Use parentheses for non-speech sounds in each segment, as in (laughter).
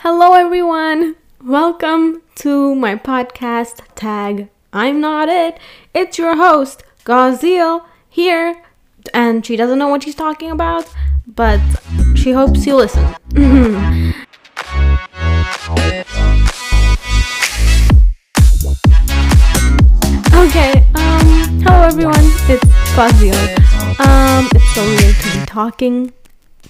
Hello, everyone. Welcome to my podcast tag. I'm not it. It's your host, Gazil, here. And she doesn't know what she's talking about, but she hopes you listen. (laughs) okay, um, hello everyone. It's Gazil. Um, it's so weird to be talking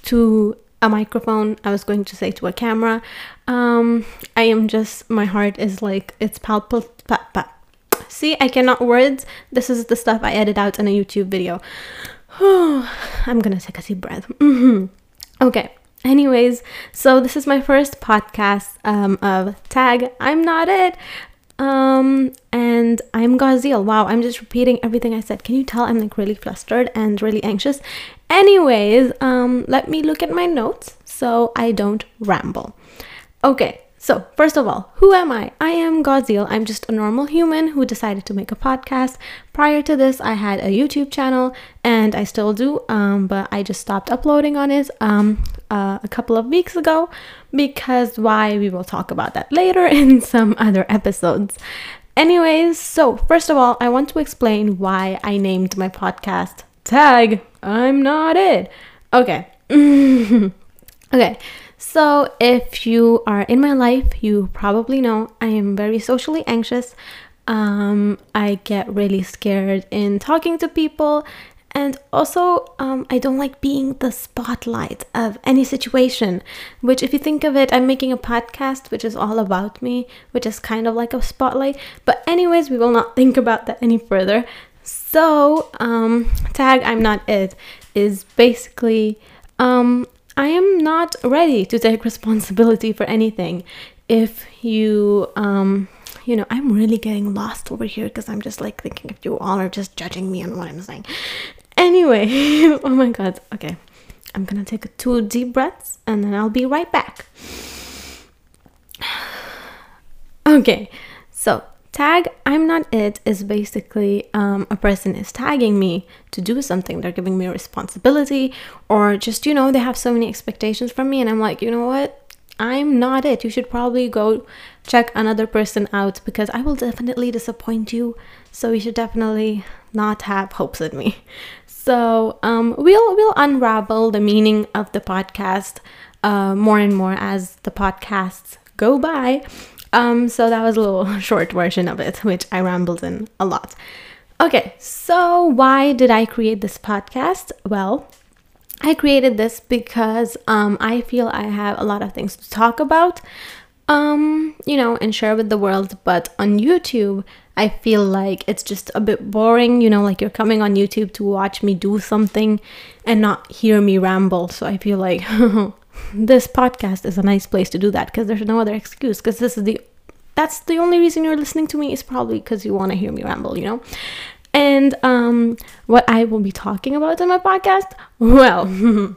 to a microphone. I was going to say to a camera. Um, I am just my heart is like it's palpable. Pa- pa- See, I cannot words. This is the stuff I edit out in a YouTube video. (sighs) I'm gonna take a deep breath. Mhm. Okay. Anyways, so this is my first podcast um, of Tag. I'm not it. Um, and I'm Gazil. Wow, I'm just repeating everything I said. Can you tell I'm like really flustered and really anxious? Anyways, um, let me look at my notes so I don't ramble. Okay, so first of all, who am I? I am Gazil. I'm just a normal human who decided to make a podcast. Prior to this, I had a YouTube channel and I still do, um, but I just stopped uploading on it um, uh, a couple of weeks ago because why we will talk about that later (laughs) in some other episodes. Anyways, so first of all, I want to explain why I named my podcast Tag. I'm not it. Okay. (laughs) okay. So, if you are in my life, you probably know I am very socially anxious. Um, I get really scared in talking to people, and also um, I don't like being the spotlight of any situation. Which, if you think of it, I'm making a podcast which is all about me, which is kind of like a spotlight. But, anyways, we will not think about that any further. So, um, tag I'm not it is basically um, I am not ready to take (laughs) responsibility for anything. If you, um, you know, I'm really getting lost over here because I'm just like thinking if you all are just judging me on what I'm saying. Anyway, (laughs) oh my god, okay. I'm gonna take two deep breaths and then I'll be right back. (sighs) Okay, so tag i'm not it is basically um, a person is tagging me to do something. They're giving me a responsibility or just you know they have so many expectations from me and i'm like you know what? I'm not it. You should probably go check another person out because i will definitely disappoint you. So you should definitely not have hopes in me so um, we'll we'll unravel the meaning of the podcast uh, more and more as the podcasts go by um, so that was a little (laughs) short version of it, which I rambled in a lot. Okay, so why did I create this podcast? Well, I created this because um, I feel I have a lot of things to talk about, um, you know, and share with the world. But on YouTube, I feel like it's just a bit boring, you know, like you're coming on YouTube to watch me do something and not hear me ramble. So I feel like (laughs) this podcast is a nice place to do that because there's no other excuse because this is the that's the only reason you're listening to me is probably because you want to hear me ramble you know? And um what i will be talking about in my podcast? Well (laughs)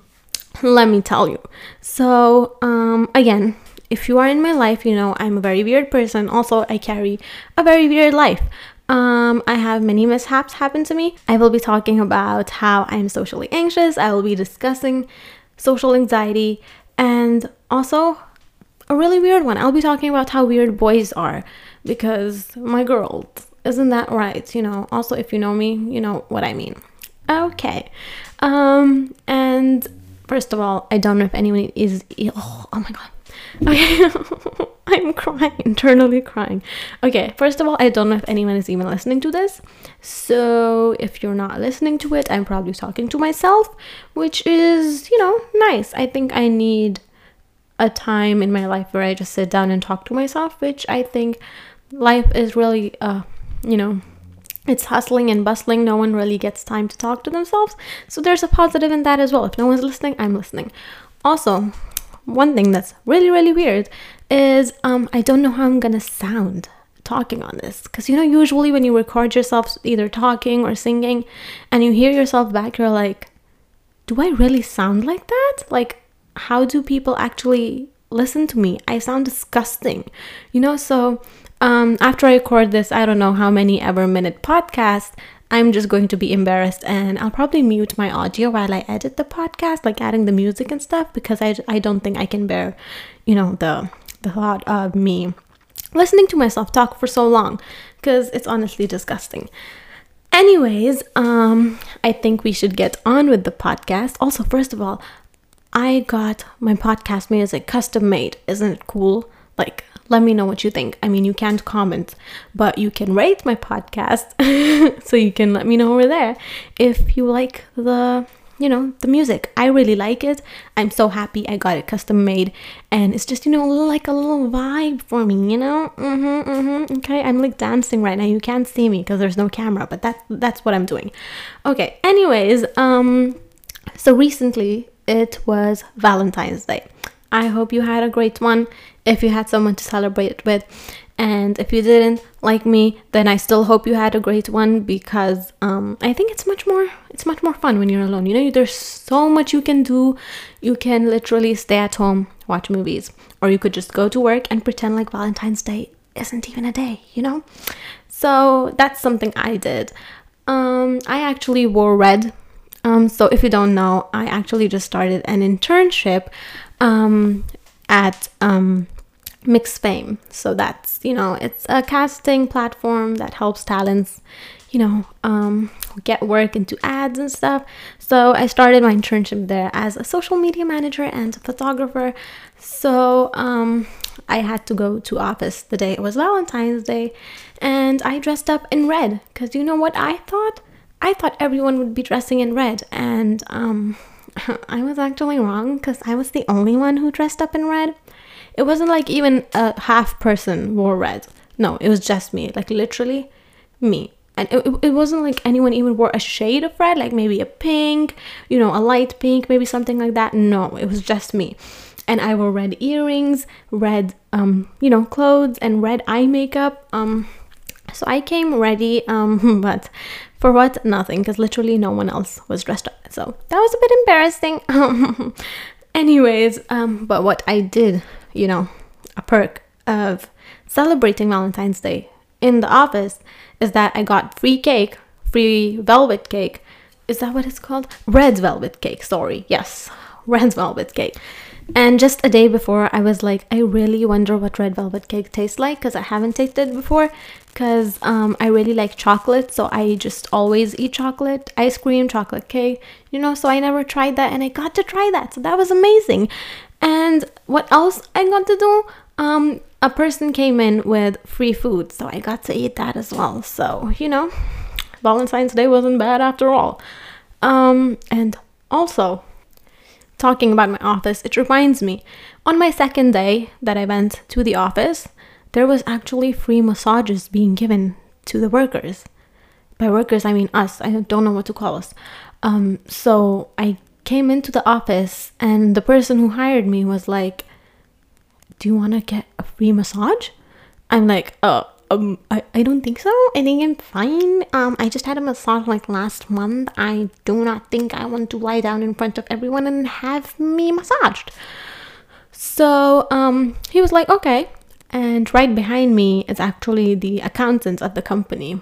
let me tell you. So um again if you are in my life you know i'm a very weird person also i carry a very weird life um, I have many mishaps happen to me. I will be talking about how I'm socially anxious. I will be discussing social anxiety, and also a really weird one. I'll be talking about how weird boys are because my girl, isn't that right? You know, also if you know me, you know what I mean. Okay. Um and first of all, I don't know if anyone is oh, oh my god. Okay. (laughs) I'm crying, internally crying. Okay, first of all, I don't know if anyone is even listening to this. So, if you're not listening to it, I'm probably talking to myself, which is, you know, nice. I think I need a time in my life where I just sit down and talk to myself, which I think life is really, uh, you know, it's hustling and bustling. No one really gets time to talk to themselves. So there's a positive in that as well. If no one's listening, I'm listening. Also, one thing that's really, really weird is um, I don't know how I'm gonna sound talking on this. Because you know usually when you record yourself either talking or singing and you hear yourself back you're like do i really sound like that? Like how do people actually listen to me? I sound disgusting. You know so um, after i record this i don't know how many ever minute podcast I'm just going to be embarrassed and I'll probably mute my audio while I edit the podcast, like adding the music and stuff, because I, I don't think I can bear, you know, the the thought of me listening to myself talk for so long, because it's honestly disgusting. Anyways, um, I think we should get on with the podcast. Also, first of all, I got my podcast music custom made. Isn't it cool? Like, let me know what you think. I mean, you can't comment, but you can rate my podcast. (laughs) so you can let me know over there if you like the, you know, the music. I really like it. I'm so happy I got it custom made. And it's just, you know, like a little vibe for me, you know? Mm-hmm, mm-hmm. Okay, I'm like dancing right now. You can't see me because there's no camera, but that's, that's what I'm doing. Okay, anyways, um, so recently it was Valentine's Day. I hope you had a great one if you had someone to celebrate with. And if you didn't like me, then I still hope you had a great one because um, I think it's much more it's much more fun when you're alone. You know, there's so much you can do. You can literally stay at home, watch movies, or you could just go to work and pretend like Valentine's Day isn't even a day. You know, so that's something I did. Um, I actually wore red. Um, so if you don't know, I actually just started an internship um, at um, MixFame. So that's, you know, it's a casting platform that helps talents, you know, um, get work into ads and stuff. So I started my internship there as a social media manager and a photographer. So um, I had to go to office the day it was Valentine's Day and I dressed up in red because you know what I thought? I thought everyone would be dressing in red and um, (laughs) I was actually wrong because I was the only one who dressed up in red. It wasn't like even a half person wore red. No, it was just me. Like literally me. And it, it wasn't like anyone even wore a shade of red, like maybe a pink, you know, a light pink, maybe something like that. No, it was just me. And I wore red earrings, red, um, you know, clothes, and red eye makeup. Um, so I came ready, um, (laughs) but for what? Nothing, because literally no one else was dressed up. So that was a bit embarrassing. (laughs) Anyways, um, but what I did, you know, a perk of celebrating Valentine's Day in the office is that I got free cake, free velvet cake. Is that what it's called? Red velvet cake, sorry. Yes, red velvet cake. And just a day before, I was like, I really wonder what red velvet cake tastes like because I haven't tasted it before. Because um, I really like chocolate, so I just always eat chocolate, ice cream, chocolate cake, you know. So I never tried that, and I got to try that, so that was amazing. And what else I got to do? Um, a person came in with free food, so I got to eat that as well. So you know, Valentine's Day wasn't bad after all. Um, and also, talking about my office, it reminds me on my second day that I went to the office, there was actually free massages being given to the workers. By workers, I mean us. I don't know what to call us. Um, so I came into the office, and the person who hired me was like, Do you want to get a free massage? I'm like, Oh, um, I, I don't think so. I think I'm fine. Um, I just had a massage like last month. I do not think I want to lie down in front of everyone and have me massaged. So, um, he was like, okay. And right behind me is actually the accountant of the company.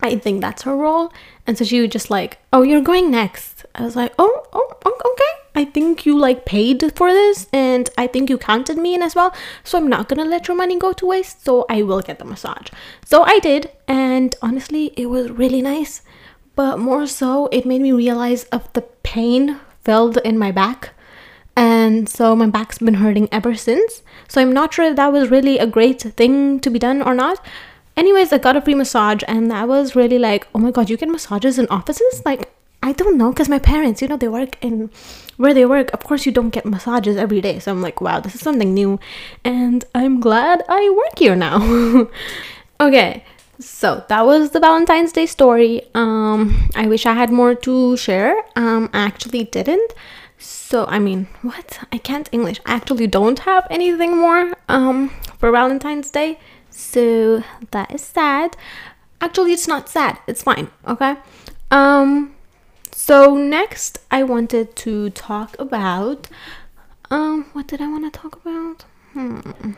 I think that's her role. And so she was just like, oh, you're going next. I was like, oh, oh, oh, okay. I think you like paid for this and I think you counted me in as well. So I'm not gonna let your money go to waste. So I will get the massage. So I did, and honestly, it was really nice. But more so, it made me realize of the pain filled in my back. And so my back's been hurting ever since. So I'm not sure if that was really a great thing to be done or not. Anyways, I got a free massage, and that was really like, oh my god, you get massages in offices? Like, I don't know, because my parents, you know, they work in where they work. Of course, you don't get massages every day. So I'm like, wow, this is something new. And I'm glad I work here now. (laughs) okay, so that was the Valentine's Day story. Um, I wish I had more to share. Um, I actually didn't. So I mean, what? I can't English. I actually don't have anything more um for Valentine's Day. So that is sad. Actually, it's not sad. It's fine. Okay. Um so next I wanted to talk about um what did I want to talk about? Hmm.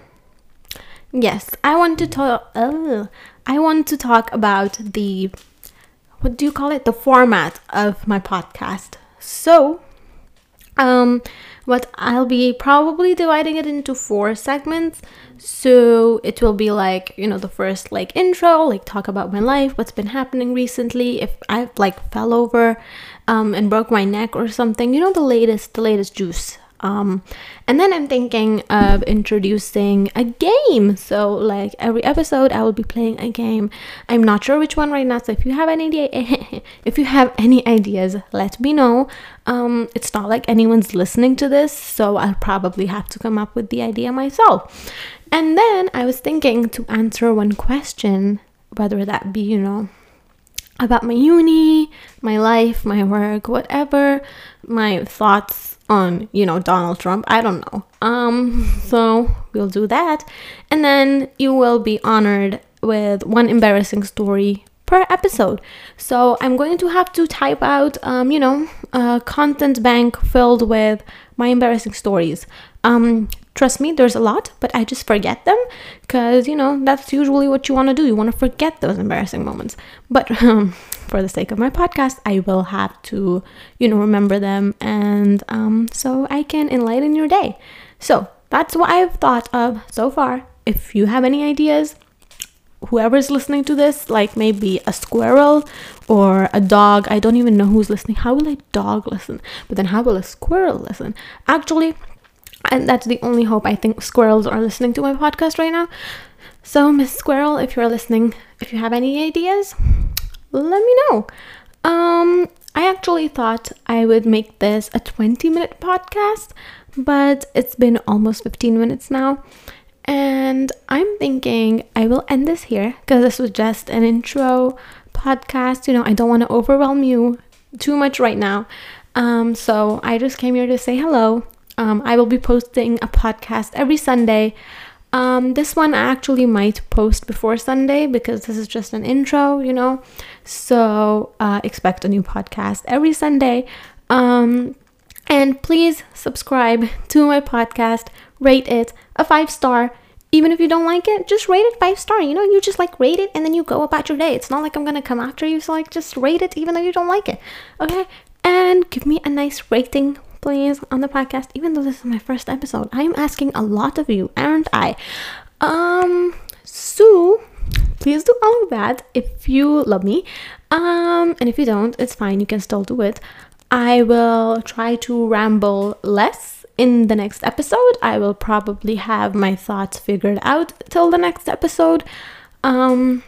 Yes, I want to talk uh, I want to talk about the what do you call it? The format of my podcast. So, um, but I'll be probably dividing it into four segments. So it will be like, you know, the first like intro, like talk about my life, what's been happening recently, if I've like fell over um, and broke my neck or something, you know, the latest, the latest juice um, and then I'm thinking of introducing a game. So, like every episode, I will be playing a game. I'm not sure which one right now. So, if you have any idea, (laughs) if you have any ideas, let me know. Um, it's not like anyone's listening to this, so I'll probably have to come up with the idea myself. And then I was thinking to answer one question, whether that be you know about my uni, my life, my work, whatever, my thoughts on, you know, Donald Trump. I don't know. Um, (laughs) so we'll do that. And then you will be honored with one embarrassing story per episode. So I'm going to have to type out, um, you know, a content bank filled with my embarrassing stories. Um, trust me, there's a lot, but I just forget them because, you know, that's usually what you want to do. You want to forget those embarrassing moments. But um, (laughs) for the sake of my podcast, I will have to, you know, remember them and um, so I can enlighten your day. So that's what I've thought of so far. If you have any ideas, whoever's listening to this, like maybe a squirrel or a dog, I don't even know who's listening. How will a dog listen? But then how will a squirrel listen? Actually, and that's the only hope I think squirrels are listening to my podcast right now. So, Miss Squirrel, if you're listening, if you have any ideas, let me know. Um, I actually thought I would make this a 20 minute podcast, but it's been almost 15 minutes now. And I'm thinking I will end this here because this was just an intro podcast. You know, I don't want to overwhelm you too much right now. Um, so I just came here to say hello. Um, I will be posting a podcast every Sunday. Um, this one I actually might post before Sunday because this is just an intro, you know. So uh, expect a new podcast every Sunday. Um, and please subscribe to my podcast, rate it a five star. Even if you don't like it, just rate it five star. You know, you just like rate it and then you go about your day. It's not like I'm gonna come after you, so like just rate it even though you don't like it. Okay? And give me a nice rating please on the podcast even though this is my first episode. I am asking a lot of you aren't i? Um so please do all of that if you love me. Um and if you don't it's fine. You can still do it. I will try to ramble less in the next episode. I will probably have my thoughts figured out till the next episode. Um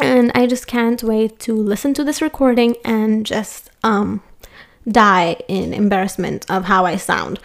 and i just can't wait to listen to this recording and just um die in embarrassment of how I sound.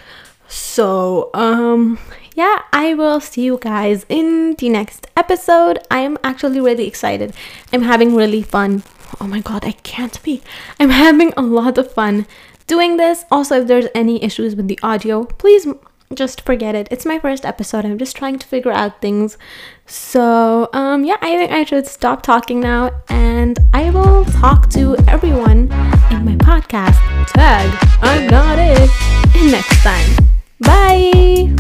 So, um, yeah, I will see you guys in the next episode. I am actually really excited. I'm having really fun. Oh my god, I can't be. I'm (laughs) having a lot of fun doing this. Also, if there's any issues with the audio, please just forget it. It's my first episode. I'm just trying to figure out things. So, um, yeah, I think I should stop talking now and I will talk to everyone in my podcast. Tag, I got it. Next time. Bye.